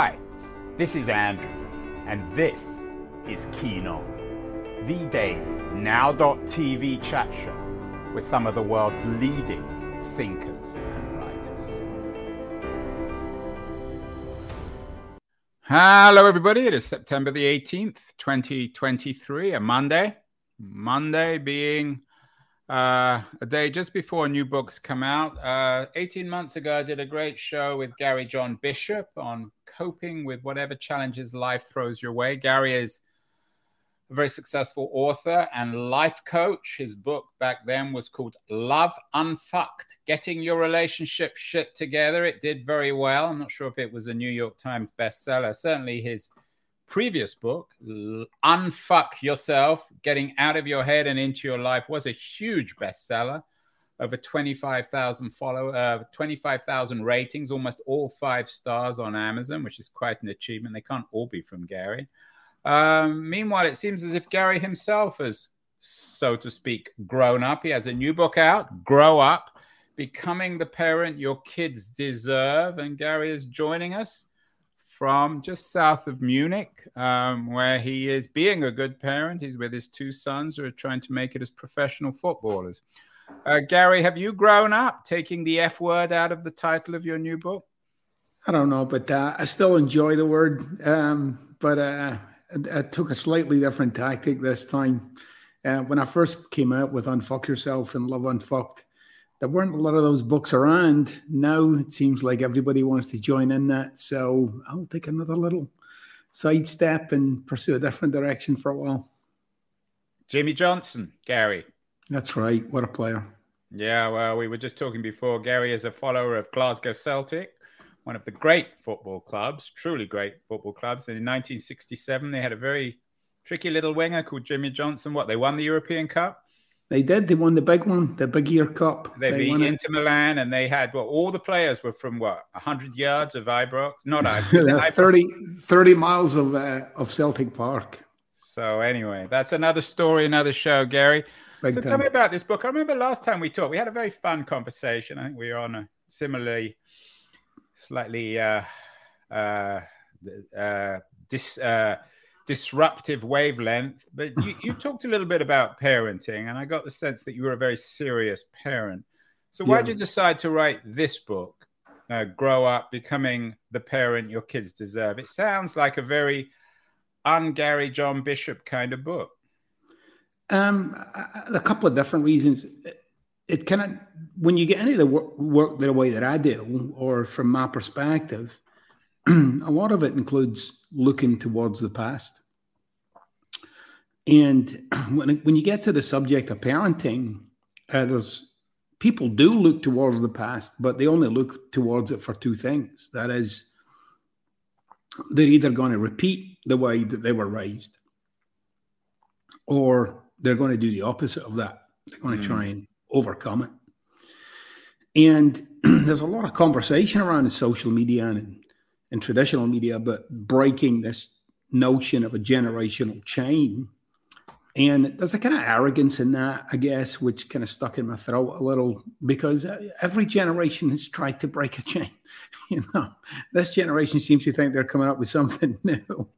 Hi, this is Andrew, and this is Keen On, the daily now.tv chat show with some of the world's leading thinkers and writers. Hello, everybody. It is September the 18th, 2023, a Monday. Monday being uh, a day just before new books come out. Uh, 18 months ago, I did a great show with Gary John Bishop on coping with whatever challenges life throws your way. Gary is a very successful author and life coach. His book back then was called Love Unfucked Getting Your Relationship Shit Together. It did very well. I'm not sure if it was a New York Times bestseller. Certainly, his previous book, Unfuck Yourself Getting Out of Your Head and Into Your Life, was a huge bestseller. Over 25,000 follow, uh, 25,000 ratings, almost all five stars on Amazon, which is quite an achievement. They can't all be from Gary. Um, meanwhile, it seems as if Gary himself has, so to speak, grown up. He has a new book out, Grow Up, Becoming the Parent Your Kids Deserve. And Gary is joining us from just south of Munich, um, where he is being a good parent. He's with his two sons who are trying to make it as professional footballers. Uh, Gary, have you grown up taking the F word out of the title of your new book? I don't know, but uh, I still enjoy the word. Um, but uh, I, I, took a slightly different tactic this time. Uh, when I first came out with Unfuck Yourself and Love Unfucked, there weren't a lot of those books around. Now it seems like everybody wants to join in that. So I'll take another little sidestep and pursue a different direction for a while. Jimmy Johnstone, Gary. That's right. What a player. Yeah, well, we were just talking before. Gary is a follower of Glasgow Celtic, one of the great football clubs, truly great football clubs. And in 1967, they had a very tricky little winger called Jimmy Johnstone. What, they won the European Cup? They did. They won the big one, the Big Year Cup. They, they beat Inter it. Milan, and they had well, all the players were from what hundred yards of Ibrox, not Ibrox, 30, 30 miles of uh, of Celtic Park. So anyway, that's another story, another show, Gary. Big so time. tell me about this book. I remember last time we talked, we had a very fun conversation. I think we were on a similarly, slightly uh, uh, uh, dis. Uh, disruptive wavelength. But you, you talked a little bit about parenting, and I got the sense that you were a very serious parent. So why yeah. did you decide to write this book, uh, Grow Up, Becoming the Parent Your Kids Deserve? It sounds like a very un-Gary John Bishop kind of book. Um, a couple of different reasons. It kind of, when you get any of the work, work the way that I do, or from my perspective, a lot of it includes looking towards the past. And when, when you get to the subject of parenting, uh, there's people do look towards the past, but they only look towards it for two things. That is, they're either going to repeat the way that they were raised, or they're going to do the opposite of that. They're going to mm. try and overcome it. And there's a lot of conversation around social media and in traditional media, but breaking this notion of a generational chain. And there's a kind of arrogance in that, I guess, which kind of stuck in my throat a little because every generation has tried to break a chain. You know, this generation seems to think they're coming up with something new.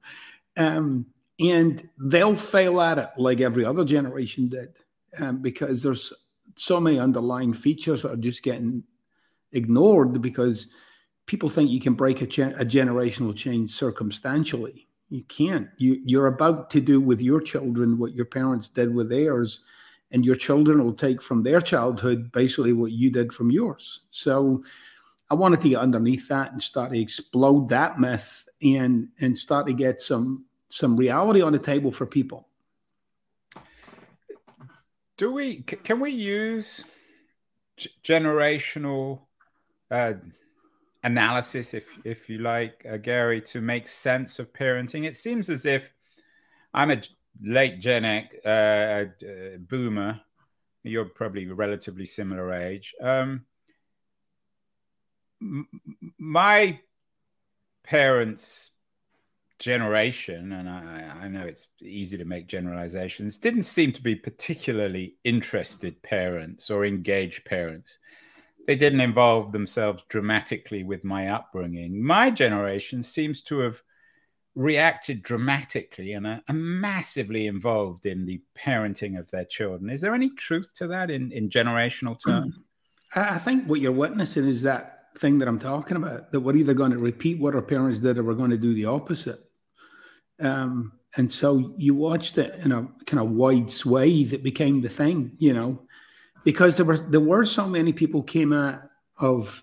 Um, and they'll fail at it like every other generation did um, because there's so many underlying features that are just getting ignored because people think you can break a, ge- a generational change circumstantially. You can't. You, you're about to do with your children what your parents did with theirs, and your children will take from their childhood basically what you did from yours. So, I wanted to get underneath that and start to explode that myth and and start to get some some reality on the table for people. Do we? Can we use generational? Uh, analysis, if if you like, uh, Gary, to make sense of parenting. It seems as if I'm a late Gen X uh, uh, boomer. You're probably relatively similar age. Um, m- my parents' generation, and I, I know it's easy to make generalizations, didn't seem to be particularly interested parents or engaged parents they didn't involve themselves dramatically with my upbringing. My generation seems to have reacted dramatically and are, massively involved in the parenting of their children. Is there any truth to that in, in generational terms? I think what you're witnessing is that thing that I'm talking about that we're either going to repeat what our parents did or we're going to do the opposite. Um, and so you watched it in a kind of wide swathe. It became the thing, you know, because there were there were so many people came out of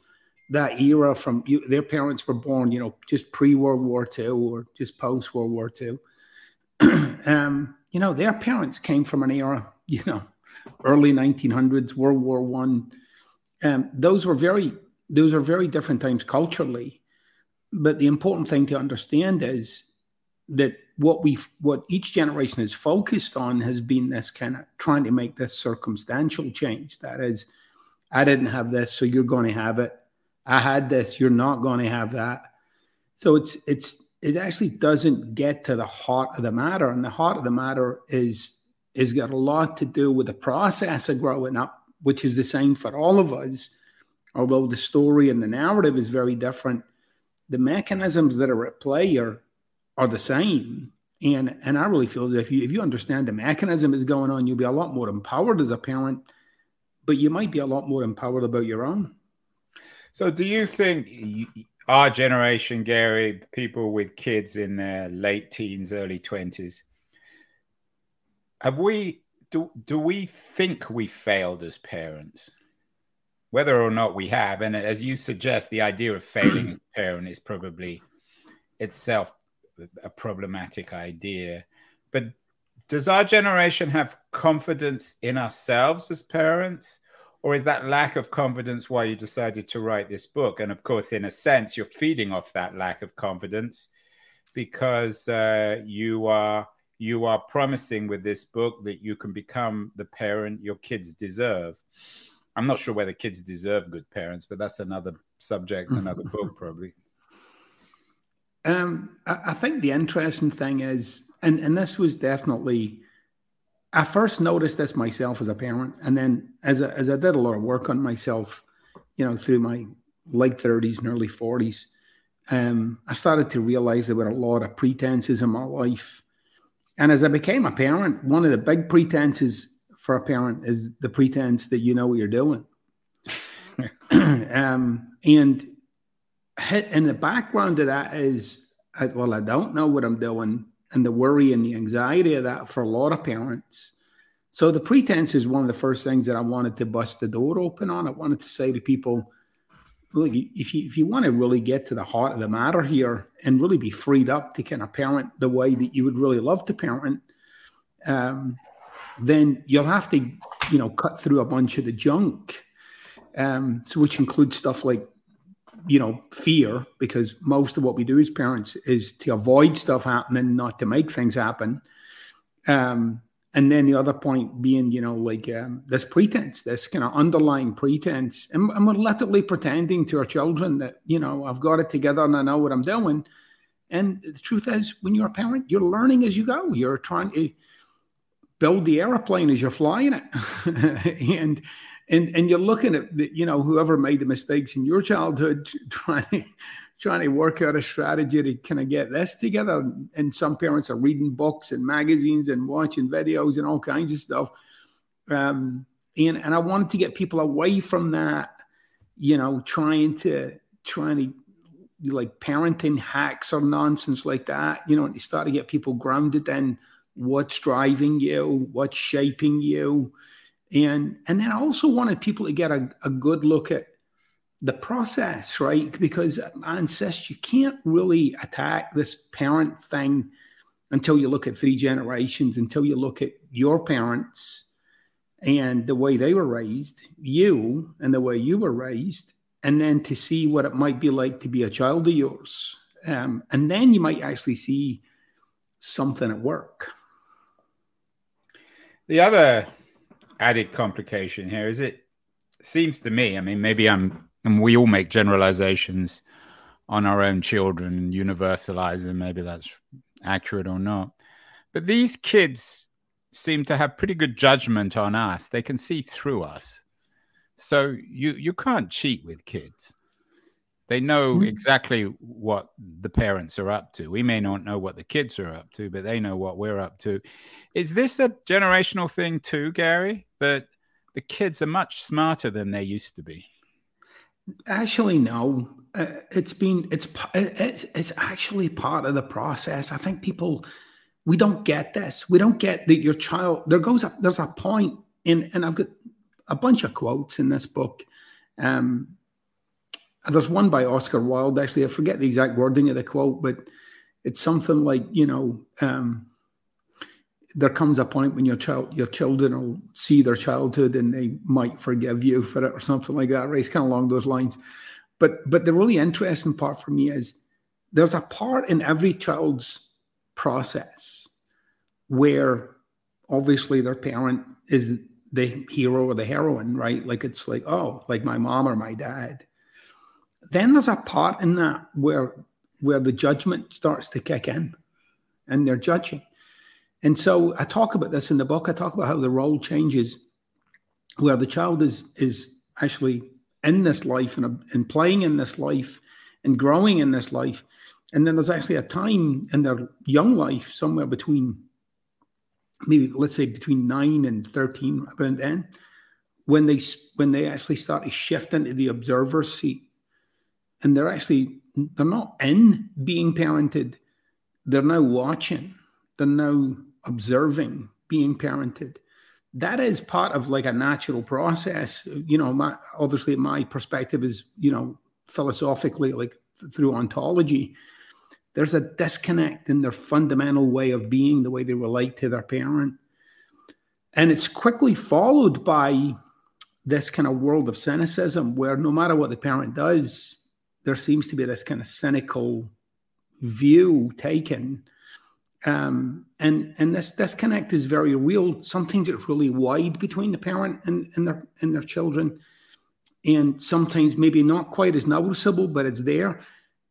that era from you, their parents were born, you know, just pre World War II or just post World War II. um, you know, their parents came from an era, you know, early 1900s, World War One. Um, those were very those are very different times culturally. But the important thing to understand is that what we what each generation has focused on has been this kind of trying to make this circumstantial change. That is, I didn't have this, so you're going to have it. I had this, you're not going to have that. So it's it's it actually doesn't get to the heart of the matter, and the heart of the matter is is got a lot to do with the process of growing up, which is the same for all of us although the story and the narrative is very different, the mechanisms that are at play are are the same. And and I really feel that if you if you understand the mechanism is going on, you'll be a lot more empowered as a parent, but you might be a lot more empowered about your own. So, do you think our generation, Gary, people with kids in their late teens, early twenties, have we do do we think we failed as parents? whether or not we have, and as you suggest, the idea of failing as a parent is probably itself a problematic idea. But does our generation have confidence in ourselves as parents? Or is that lack of confidence why you decided to write this book? And of course, in a sense, you're feeding off that lack of confidence because uh, you are you are promising with this book that you can become the parent your kids deserve. I'm not sure whether kids deserve good parents, but that's another subject, another book, probably. Um, I, I, think the interesting thing is, and, and this was definitely, I first noticed this myself as a parent, and then as a, as I did a lot of work on myself, you know, through my late 30s and early 40s, um, I started to realize there were a lot of pretenses in my life. And as I became a parent, one of the big pretenses for a parent is the pretense that you know what you're doing. um, and in the background of that is, well, I don't know what I'm doing, and the worry and the anxiety of that for a lot of parents. So the pretense is one of the first things that I wanted to bust the door open on. I wanted to say to people, look, if you if you want to really get to the heart of the matter here and really be freed up to kind of parent the way that you would really love to parent, um, then you'll have to, you know, cut through a bunch of the junk, um, so which includes stuff like, you know, fear, because most of what we do as parents is to avoid stuff happening, not to make things happen. Um, and then the other point being, you know, like um, this pretense, this kind of underlying pretense, and, and, we're literally pretending to our children that, you know, I've got it together and I know what I'm doing. And the truth is, when you're a parent, you're learning as you go. You're trying to build the airplane as you're flying it and and and you're looking at the, you know whoever made the mistakes in your childhood trying to, trying to work out a strategy to kind of get this together and some parents are reading books and magazines and watching videos and all kinds of stuff um, and and i wanted to get people away from that you know trying to trying to like parenting hacks or nonsense like that you know and you start to get people grounded in what's driving you, what's shaping you. And and then I also wanted people to get a, a good look at the process, right? Because I insist you can't really attack this parent thing until you look at three generations, until you look at your parents and the way they were raised, you and the way you were raised, and then to see what it might be like to be a child of yours. Um, and then you might actually see something at work. The other added complication here is it seems to me, I mean, maybe I'm, and we all make generalizations on our own children and universalize them. Maybe that's accurate or not. But these kids seem to have pretty good judgment on us. They can see through us. So you you can't cheat with kids. They know mm-hmm. exactly what the parents are up to. We may not know what the kids are up to, but they know what we're up to. Is this a generational thing too, Gary? That the kids are much smarter than they used to be. Actually, no. Uh, it's been it's it's it's actually part of the process. I think people we don't get this. We don't get that your child. There goes a, there's a point in, and I've got a bunch of quotes in this book. Um, there's one by Oscar Wilde. Actually, I forget the exact wording of the quote, but it's something like you know. Um, there comes a point when your child your children will see their childhood and they might forgive you for it or something like that right it's kind of along those lines but but the really interesting part for me is there's a part in every child's process where obviously their parent is the hero or the heroine right like it's like oh like my mom or my dad then there's a part in that where where the judgment starts to kick in and they're judging and so I talk about this in the book. I talk about how the role changes, where the child is is actually in this life and, and playing in this life and growing in this life. And then there's actually a time in their young life, somewhere between maybe let's say between nine and 13, around then, when they when they actually start to shift into the observer's seat. And they're actually they're not in being parented, they're now watching, they're now observing being parented. That is part of like a natural process. You know my, obviously my perspective is you know philosophically like th- through ontology there's a disconnect in their fundamental way of being the way they relate to their parent. And it's quickly followed by this kind of world of cynicism where no matter what the parent does there seems to be this kind of cynical view taken um, and and this disconnect is very real. Sometimes it's really wide between the parent and, and their and their children, and sometimes maybe not quite as noticeable, but it's there.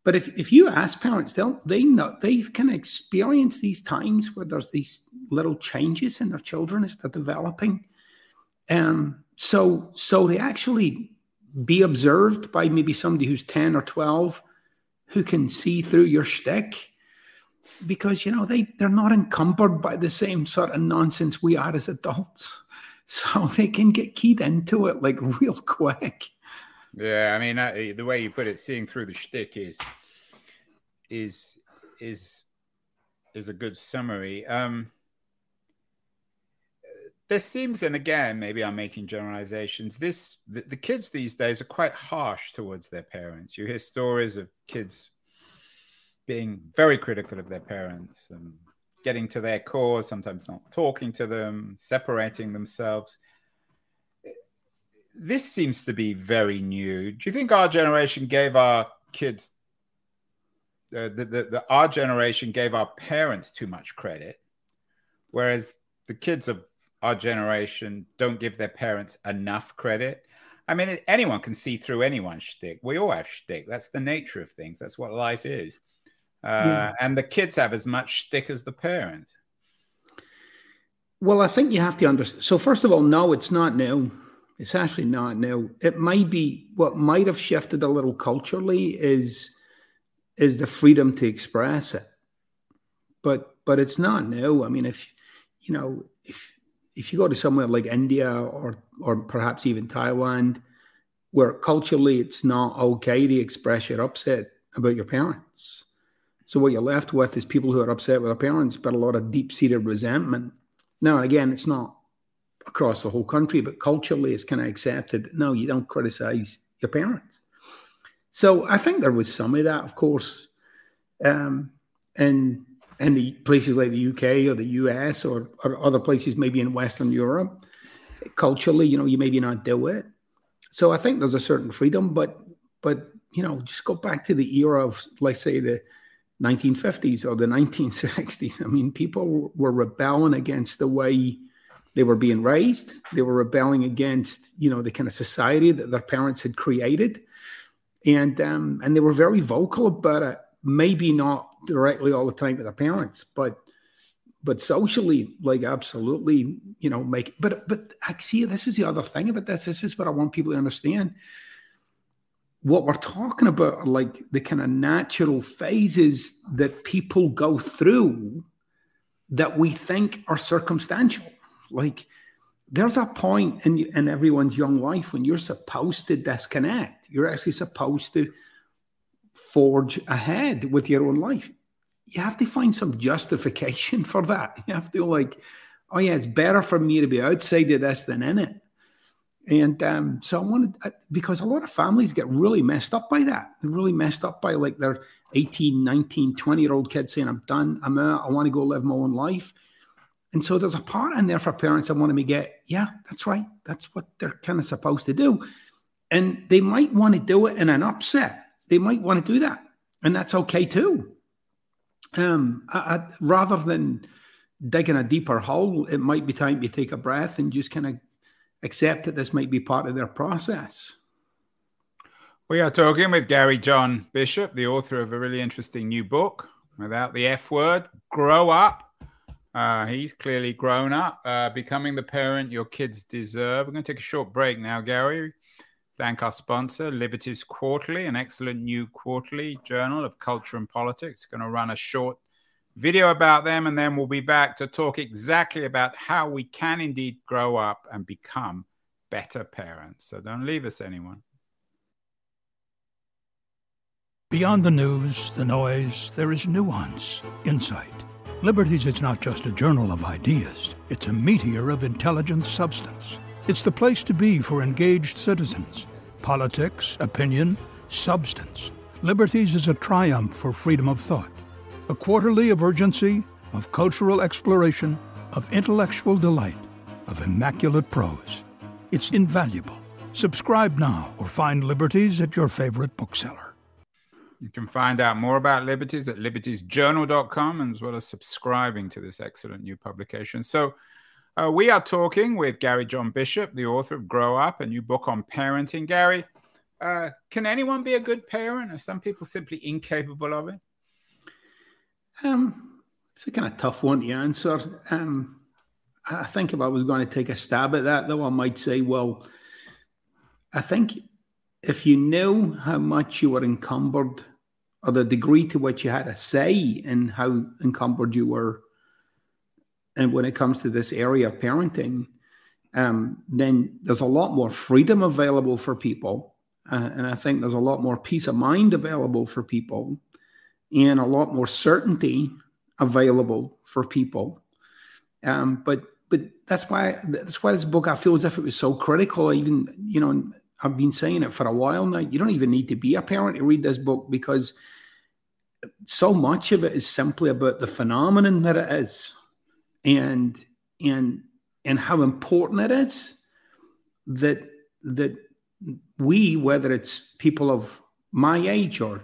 But if, if you ask parents, they'll they know they can experience these times where there's these little changes in their children as they're developing. Um, so so they actually be observed by maybe somebody who's 10 or 12 who can see through your shtick? Because you know they they're not encumbered by the same sort of nonsense we are as adults. So they can get keyed into it like real quick. Yeah i mean uh, the way you put it seeing through the shtick is is is is a good summary. Um there seems and again maybe i'm making generalizations this the, the kids these days are quite harsh towards their parents you hear stories of kids being very critical of their parents and getting to their core, sometimes not talking to them, separating themselves. This seems to be very new. Do you think our generation gave our kids, uh, the, the, the, our generation gave our parents too much credit, whereas the kids of our generation don't give their parents enough credit? I mean, anyone can see through anyone's shtick. We all have shtick. That's the nature of things. That's what life is yeah. Uh, and the kids have as much stick as the parents. Well, I think you have to understand. So, first of all, no, it's not new. It's actually not new. It might be what might have shifted a little culturally is is the freedom to express it, but but it's not new. I mean, if you know if if you go to somewhere like India or or perhaps even Thailand, where culturally it's not okay to express your upset about your parents, so what you're left with is people who are upset with their parents, but a lot of deep-seated resentment. Now, again, it's not across the whole country, but culturally, it's kind of accepted. No, you don't criticize your parents. So I think there was some of that, of course, um, in in the places like the UK or the US or, or other places, maybe in Western Europe. Culturally, you know, you maybe not do it. So I think there's a certain freedom, but but you know, just go back to the era of, let's say, the 1950s or the 1960s. I mean, people were rebelling against the way they were being raised. They were rebelling against, you know, the kind of society that their parents had created, and um, and they were very vocal about it. Maybe not directly all the time with their parents, but but socially, like absolutely, you know, make. But but I see this is the other thing about this. This is what I want people to understand. What we're talking about are like the kind of natural phases that people go through that we think are circumstantial. Like there's a point in in everyone's young life when you're supposed to disconnect. You're actually supposed to forge ahead with your own life. You have to find some justification for that. You have to like, oh yeah, it's better for me to be outside of this than in it. And um, so I wanted uh, because a lot of families get really messed up by that. They're really messed up by like their 18, 19, 20 year old kids saying, I'm done, I'm out, I want to go live my own life. And so there's a part in there for parents that want to get, yeah, that's right. That's what they're kind of supposed to do. And they might want to do it in an upset. They might want to do that. And that's okay too. Um, I, I, rather than digging a deeper hole, it might be time to take a breath and just kind of accept that this might be part of their process. We are talking with Gary John Bishop, the author of a really interesting new book, Without the F Word Grow Up uh, he's clearly grown up, uh, becoming the parent your kids deserve. We're going to take a short break now, Gary. Thank our sponsor, Liberties Quarterly, an excellent new quarterly journal of culture and politics. Going to run a short video about them, and then we'll be back to talk exactly about how we can indeed grow up and become better parents. So don't leave us, anyone. Beyond the news, the noise, there is nuance, insight Liberties is not just a journal of ideas, it's a meteor of intelligent substance. It's the place to be for engaged citizens. Politics, opinion, substance. Liberties is a triumph for freedom of thought, a quarterly of urgency, of cultural exploration, of intellectual delight, of immaculate prose. It's invaluable. Subscribe now or find Liberties at your favorite bookseller. You can find out more about Liberties at libertiesjournal.com as well as subscribing to this excellent new publication. So, uh, we are talking with Gary John Bishop, the author of Grow Up, a new book on parenting. Gary, uh, can anyone be a good parent? Are some people simply incapable of it? Um, it's a kind of tough one to answer. Um, I think if I was going to take a stab at that, though, I might say, well, I think if you knew how much you were encumbered or the degree to which you had a say in how encumbered you were and when it comes to this area of parenting um, then there's a lot more freedom available for people uh, and i think there's a lot more peace of mind available for people and a lot more certainty available for people um, but but that's why that's why this book i feel as if it was so critical even you know I've been saying it for a while now. You don't even need to be a parent to read this book because so much of it is simply about the phenomenon that it is and and and how important it is that that we whether it's people of my age or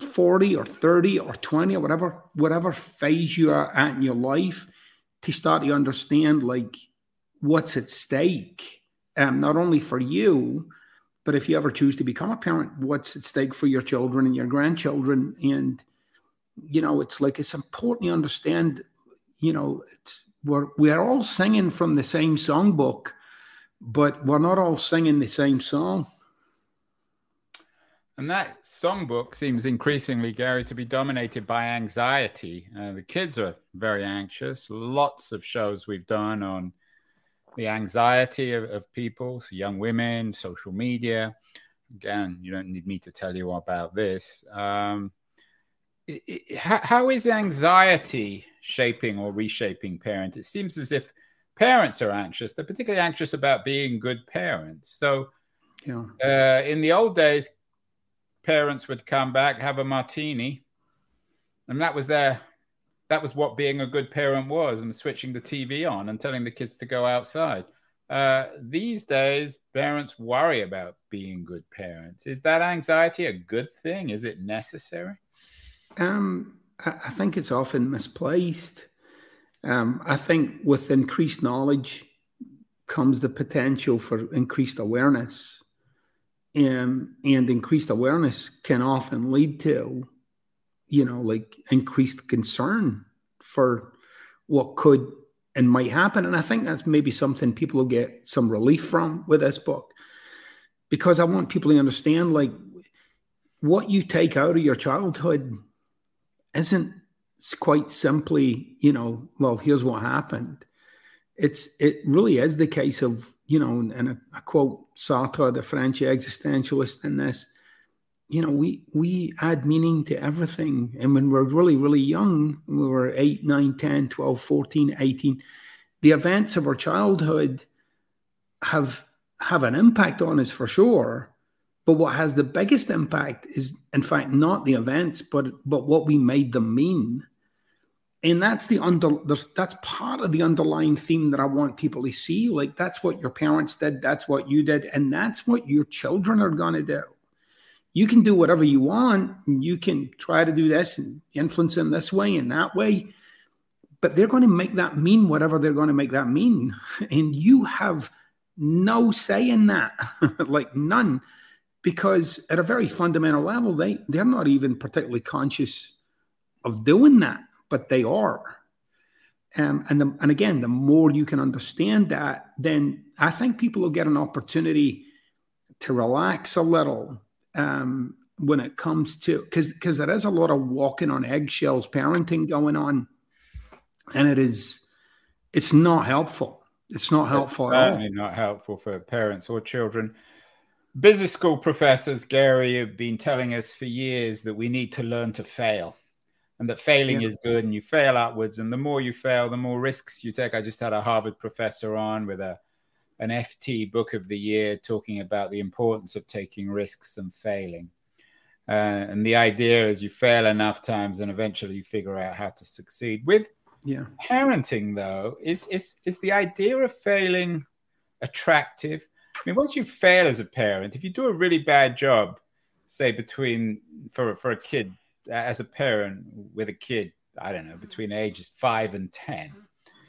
40 or 30 or 20 or whatever whatever phase you are at in your life to start to understand like what's at stake um, not only for you but if you ever choose to become a parent, what's at stake for your children and your grandchildren? And, you know, it's like it's important to understand, you know, we're, we're all singing from the same songbook, but we're not all singing the same song. And that songbook seems increasingly, Gary, to be dominated by anxiety. Uh, the kids are very anxious. Lots of shows we've done on the anxiety of, of people, so young women, social media. Again, you don't need me to tell you about this. Um, how, how is anxiety shaping or reshaping parents? It seems as if parents are anxious. They're particularly anxious about being good parents. So, yeah. uh, in the old days, parents would come back, have a martini, and that was their that was what being a good parent was and switching the TV on and telling the kids to go outside. Uh, these days, parents worry about being good parents. Is that anxiety a good thing? Is it necessary? Um, I think it's often misplaced. Um, I think with increased knowledge comes the potential for increased awareness. Um, and increased awareness can often lead to you know, like increased concern for what could and might happen. And I think that's maybe something people will get some relief from with this book. Because I want people to understand like what you take out of your childhood isn't quite simply, you know, well, here's what happened. It's it really is the case of, you know, and I quote Sartre, the French existentialist, in this you know, we we add meaning to everything. And when we're really, really young, we were 8, 9, 10, 12, 14, 18, the events of our childhood have have an impact on us for sure. But what has the biggest impact is, in fact, not the events, but but what we made them mean. And that's the under that's part of the underlying theme that I want people to see. Like that's what your parents did, that's what you did, and that's what your children are gonna do you can do whatever you want. and You can try to do this and influence them this way and that way. But they're to make that mean whatever they're to make that mean. And you have no say in that, like none, because at a very fundamental level, they, they're not even particularly conscious of doing that, but they are. Um, and, the, and again, the more you can understand that, then I think people will get an opportunity to relax a little um, when it comes to because because there is a lot of walking on eggshells parenting going on, and it is it's not helpful. It's not helpful it's certainly not helpful for parents or children. Business school professors, Gary, have been telling us for years that we need to learn to fail and that failing yeah. is good and you fail outwards. And the more you fail, the more risks you take. I just had a Harvard professor on with a an FT book of the year talking about the importance of taking risks and failing. Uh, and the idea is you fail enough times and eventually you figure out how to succeed. With yeah. parenting, though, is, is, is the idea of failing attractive? I mean, once you fail as a parent, if you do a really bad job, say between for for a kid as a parent with a kid, I don't know, between ages five and ten,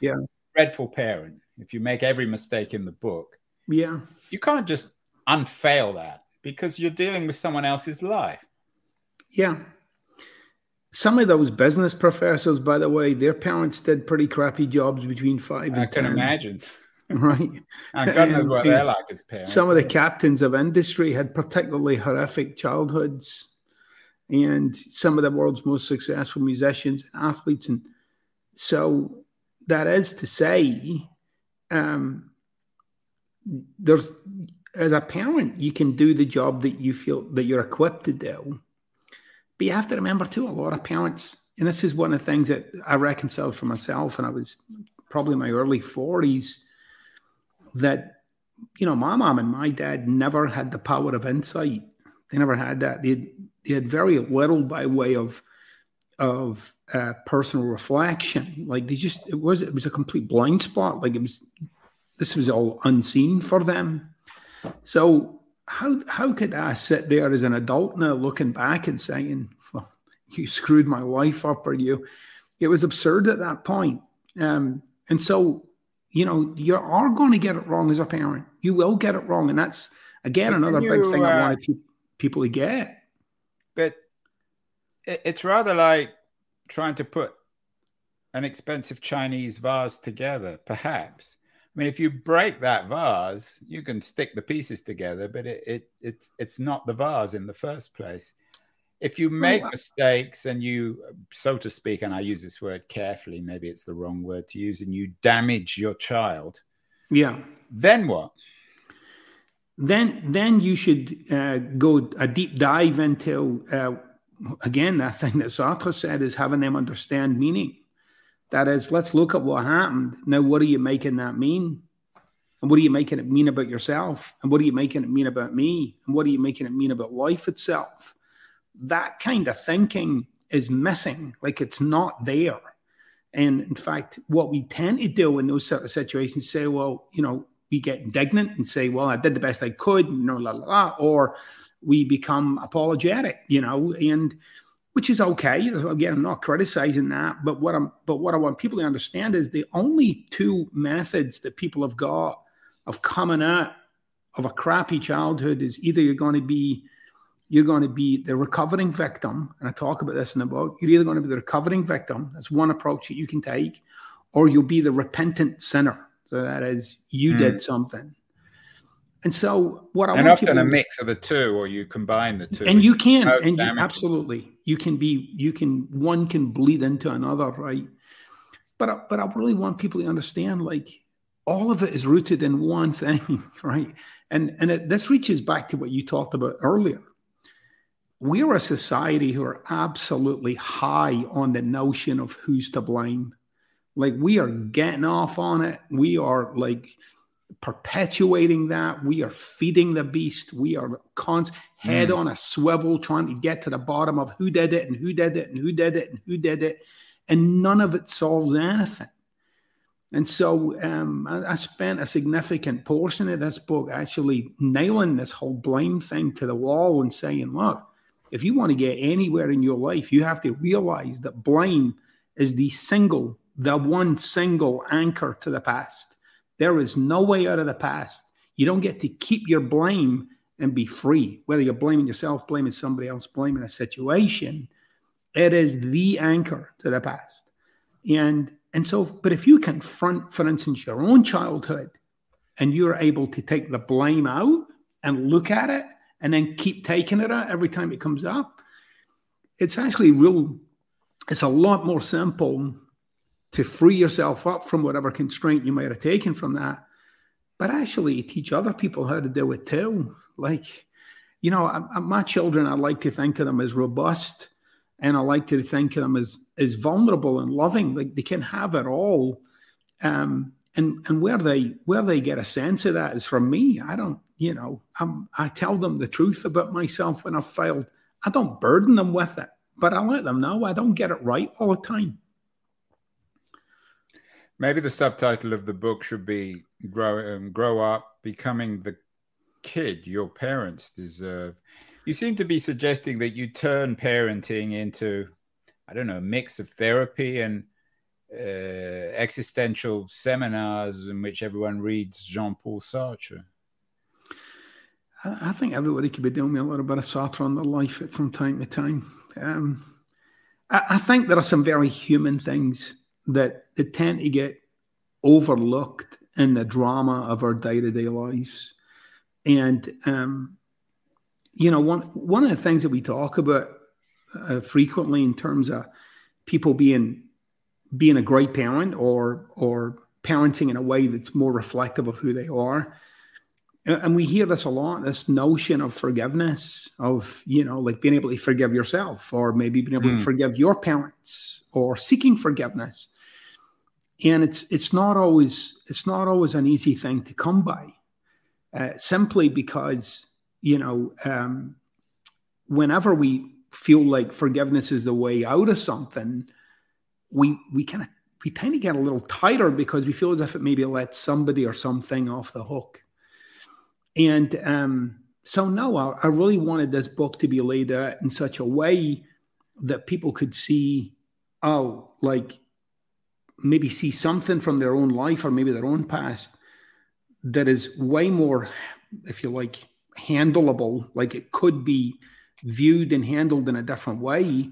yeah, dreadful parent if you make every mistake in the book, yeah, you can't just unfail that because you're dealing with someone else's life. Yeah. Some of those business professors, by the way, their parents did pretty crappy jobs between five and I can 10. imagine. Right. And God knows what they're like as parents. Some of the captains of industry had particularly horrific childhoods. And some of the world's most successful musicians and athletes. And so that is to say um, there's as a parent, you can do the job that you feel that you're equipped to do. But you have to remember too, a lot of parents, and this is one of the things that I reconciled for myself, and I was probably in my early 40s, that you know, my mom and my dad never had the power of insight. They never had that. They they had very little by way of of uh, personal reflection. Like they just it was it was a complete blind spot. Like it was this was all unseen for them. So how how could I sit there as an adult now looking back and saying, "Well, you screwed my life up," or you? It was absurd at that point. Um, and so you know you are going to get it wrong as a parent. You will get it wrong, and that's again another you, big thing uh, I want people to get. But it's rather like trying to put an expensive Chinese vase together, perhaps. I mean, if you break that vase, you can stick the pieces together, but it, it it's it's not the vase in the first place. If you make oh, mistakes and you, so to speak, and I use this word carefully, maybe it's the wrong word to use, and you damage your child, yeah, then what? Then then you should uh, go a deep dive into uh, again, that thing that Sartre said is having them understand meaning. That is, let's look at what happened. Now, what are you making that mean? And what are you making it mean about yourself? And what are you making it mean about me? And what are you making it mean about life itself? That kind of thinking is missing, like it's not there. And in fact, what we tend to do in those sort of situations say, well, you know, we get indignant and say, well, I did the best I could, you know, la la la, or we become apologetic, you know, and which is okay. Again, I'm not criticizing that, but what I'm but what I want people to understand is the only two methods that people have got of coming out of a crappy childhood is either you're going to be you're going to be the recovering victim, and I talk about this in the book. You're either going to be the recovering victim. That's one approach that you can take, or you'll be the repentant sinner. So that is, you Mm. did something. And so, what I and want often a mix of the two, or you combine the two. and you can and you, absolutely you can be you can one can bleed into another right but I- but i really want people to understand like all of it is rooted in one thing right and and it, this reaches back to what you talked about earlier we're a society who are absolutely high on the notion of who's to blame like we are getting off on it we are like perpetuating that. We are feeding the beast. We are const- head Mm. on a swivel trying to get to the bottom of who did it and who did it and who did it and who did it. And none of it solves anything. And so um, I, I spent a significant portion of this book actually nailing this whole blame thing to the wall and saying, look, if you want to get anywhere in your life, you have to realize that blame is the single, the one single anchor to the past. There is no way out of the past. You don't get to keep your blame and be free, whether you're blaming yourself, blaming somebody else, blaming a situation. It is the anchor to the past. And and so, but if you confront, for instance, your own childhood and you're able to take the blame out and look at it and then keep taking it out every time it comes up, it's actually real, it's a lot more simple to free yourself up from whatever constraint you might have taken from that, but actually teach other people how to do it too. Like, you know, I, I, my children, I like to think of them as robust and I like to think of them as as vulnerable and loving. Like they can have it all. Um, and and where they where they get a sense of that is from me. I don't, you know, I'm, I tell them the truth about myself when I've failed. I don't burden them with it, but I let them know I don't get it right all the time. Maybe the subtitle of the book should be "Grow um, Grow Up, Becoming the Kid Your Parents Deserve." You seem to be suggesting that you turn parenting into, I don't know, a mix of therapy and uh, existential seminars in which everyone reads Jean Paul Sartre. I, think everybody could be doing me a little bit of Sartre on their life from time to time. Um, I, I think there are some very human things that, that tend to get overlooked in the drama of our day to day lives. And, um, you know, one, one of the things that we talk about uh, frequently in terms of people being being a great parent or or parenting in a way that's more reflective of who they are and we hear this a lot this notion of forgiveness of you know like being able to forgive yourself or maybe being able Mm. to forgive your parents or seeking forgiveness and it's it's not always it's not always an easy thing to come by uh, simply because you know um, whenever we feel like forgiveness is the way out of something we we kind of we tend to get a little tighter because we feel as if it maybe lets somebody or something off the hook and um, so, no, I, I, really wanted this book to be laid out in such a way that people could see, oh, like maybe see something from their own life or maybe their own past that is way more, if you like, handleable. Like it could be viewed and handled in a different way.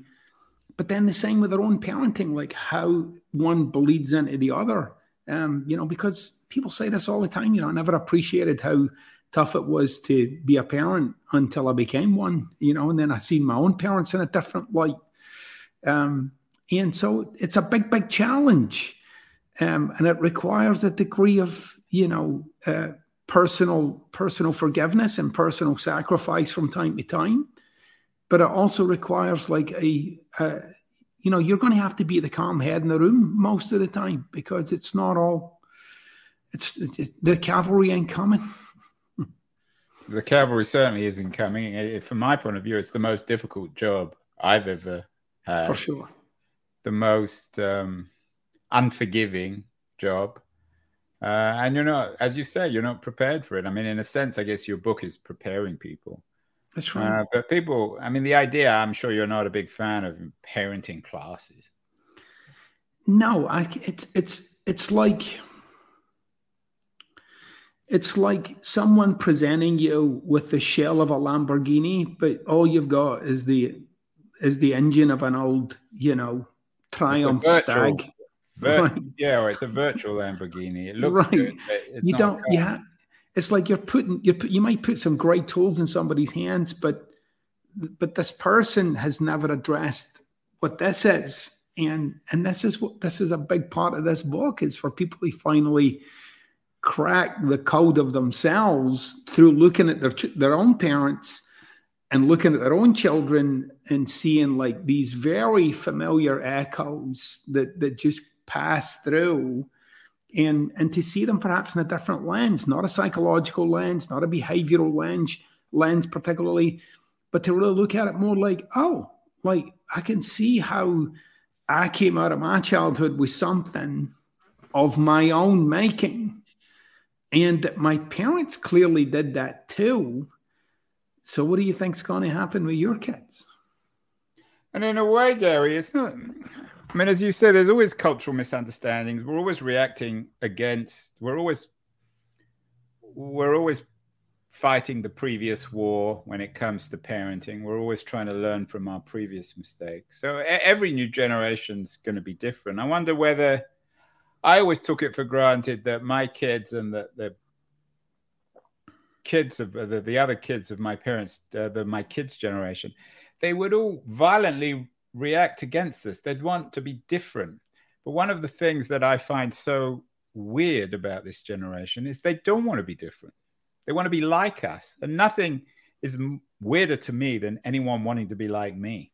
But then the same with their own parenting, like how one bleeds into the other. Um, you know, because people say this all the time. You know, I never appreciated how tough it was to be a parent until I became one, you know, and then I seen my own parents in a different light. Um, and so it's a big, big challenge. Um, and it requires a degree of, you know, uh, personal, personal forgiveness and personal sacrifice from time to time. But it also requires like a, a you know, you're going to have to be the calm head in the room most of the time because it's not all, it's, it's the cavalry ain't coming the cavalry certainly isn't coming. From my point of view, it's the most difficult job I've ever had. For sure. The most um, unforgiving job. Uh, and you're not, as you say, you're not prepared for it. I mean, in a sense, I guess your book is preparing people. That's right. Uh, but people, I mean, the idea, I'm sure you're not a big fan of parenting classes. No, I, it's, it's, it's like, it's like someone presenting you with the shell of a Lamborghini, but all you've got is the is the engine of an old, you know, Triumph virtual, Stag. Vir- right. Yeah, or it's a virtual Lamborghini. It looks right. good. you don't. Yeah, it's like you're putting you put, you might put some great tools in somebody's hands, but but this person has never addressed what this is, and and this is what this is a big part of this book is for people to finally crack the code of themselves through looking at their their own parents and looking at their own children and seeing like these very familiar echoes that that just pass through and and to see them perhaps in a different lens not a psychological lens not a behavioral lens lens particularly but to really look at it more like oh like i can see how i came out of my childhood with something of my own making and my parents clearly did that too so, what do you think's going to happen with your kids? And in a way, Gary, it's not. I mean, as you said, there's always cultural misunderstandings. We're always reacting against. We're always. We're always fighting the previous war when it comes to parenting. We're always trying to learn from our previous mistakes. So every new generation's going to be different. I wonder whether I always took it for granted that my kids and that the kids of the, the other kids of my parents, uh, the my kids' generation, they would all violently react against this. They'd want to be different. But one of the things that I find so weird about this generation is they don't want to be different. They want to be like us, and nothing is weirder to me than anyone wanting to be like me.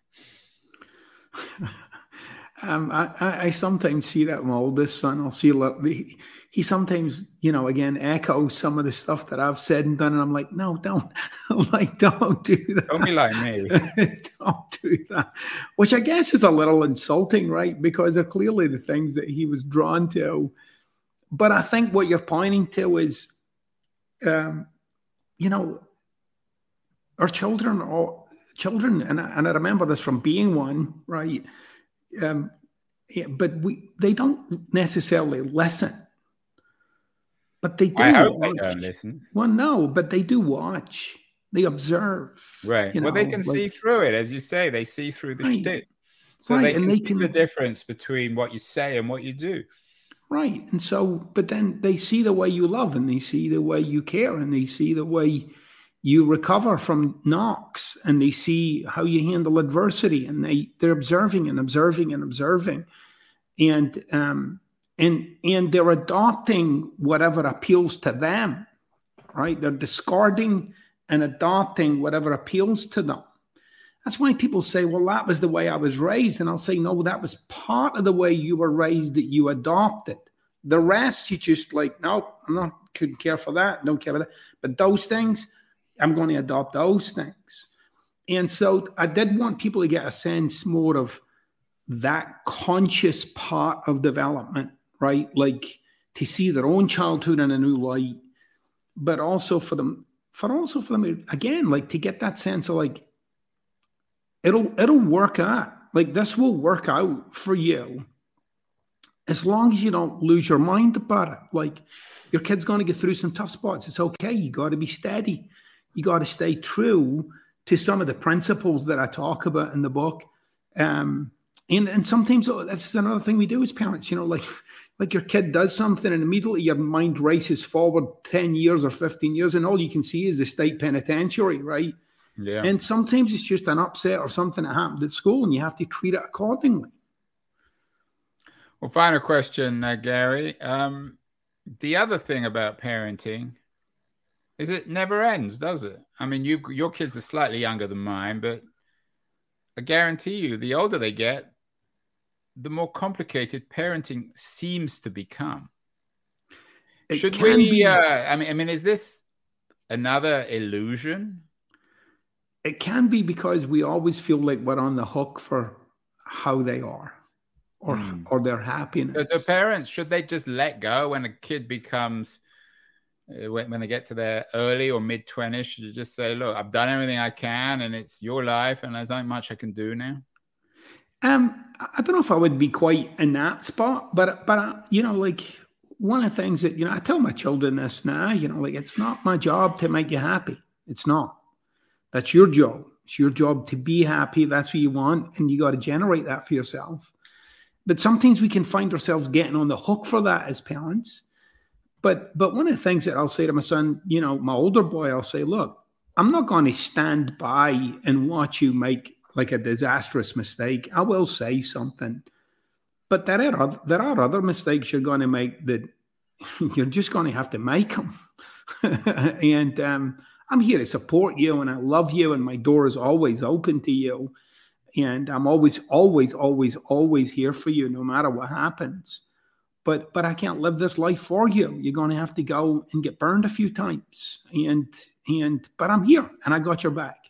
um, I, I, sometimes see that my oldest son. I'll see a lot. He sometimes, you know, again echoes some of the stuff that I've said and done, and I'm like, no, don't, like, don't do that. Don't be like me. don't do that. Which I guess is a little insulting, right? Because they're clearly the things that he was drawn to. But I think what you're pointing to is, um, you know, our children are children, and I, and I remember this from being one, right? Um, yeah, but we they don't necessarily listen but they do. I hope watch. they don't listen. Well, no, but they do watch. They observe. Right. You know, well, they can like, see through it, as you say. They see through the right. shtick. So right. they can and they see can, the difference between what you say and what you do. Right. And so, but then they see the way you love and they see the way you care and they see the way you recover from knocks and they see how you handle adversity and they, they're observing and observing and observing. And, um, and and they're adopting whatever appeals to them right? They're discarding and adopting whatever appeals to them. That's why people say well that was the way i was raised. And i'll say no that was part of the way you were raised that you adopted. The rest you just like no i'm not couldn't care for that. Don't care for that. But those things i'm going to adopt those things and so i did want people to get a sense more of that conscious part of development right? Like to see their own childhood in a new light, but also for them, for also for them again, like to get that sense of like it'll it'll work out. Like this will work out for you as long as you don't lose your mind about it. Like your kid's going to get through some tough spots. It's okay. You got to be steady. You got to stay true to some of the principles that I talk about in the book. Um, and and sometimes oh, that's another thing we do as parents. You know, like like your kid does something and immediately your mind races forward 10 years or 15 years and all you can see is the state penitentiary right yeah and sometimes it's just an upset or something that happened at school and you have to treat it accordingly well final question uh, gary um, the other thing about parenting is it never ends does it i mean you your kids are slightly younger than mine but i guarantee you the older they get the more complicated parenting seems to become. It Should we? Be, uh, I mean, I mean, is this another illusion? It can be because we always feel like we're on the hook for how they are, or mm. or their happiness. So the parents should they just let go when a kid becomes when, when they get to their early or mid twenties? Should you just say, "Look, I've done everything I can, and it's your life, and there's not much I can do now." Um, I don't know if I would be quite in that spot, but but uh, you know, like one of the things that you know, I tell my children this now. You know, like it's not my job to make you happy. It's not. That's your job. It's your job to be happy. That's what you want, and you got to generate that for yourself. but sometimes we can find ourselves getting on the hook for that as parents. But but one of the things that I'll say to my son, you know, my older boy, I'll say, look, I'm not going to stand by and watch you make like a disastrous mistake. I will say something. But there are there are other mistakes you're going to make that you're just going to have to make them. and um, I'm here to support you, and I love you, and my door is always open to you, and I'm always, always, always, always here for you, no matter what happens. But but I can't live this life for you. You're going to have to go and get burned a few times, and and but I'm here, and I got your back.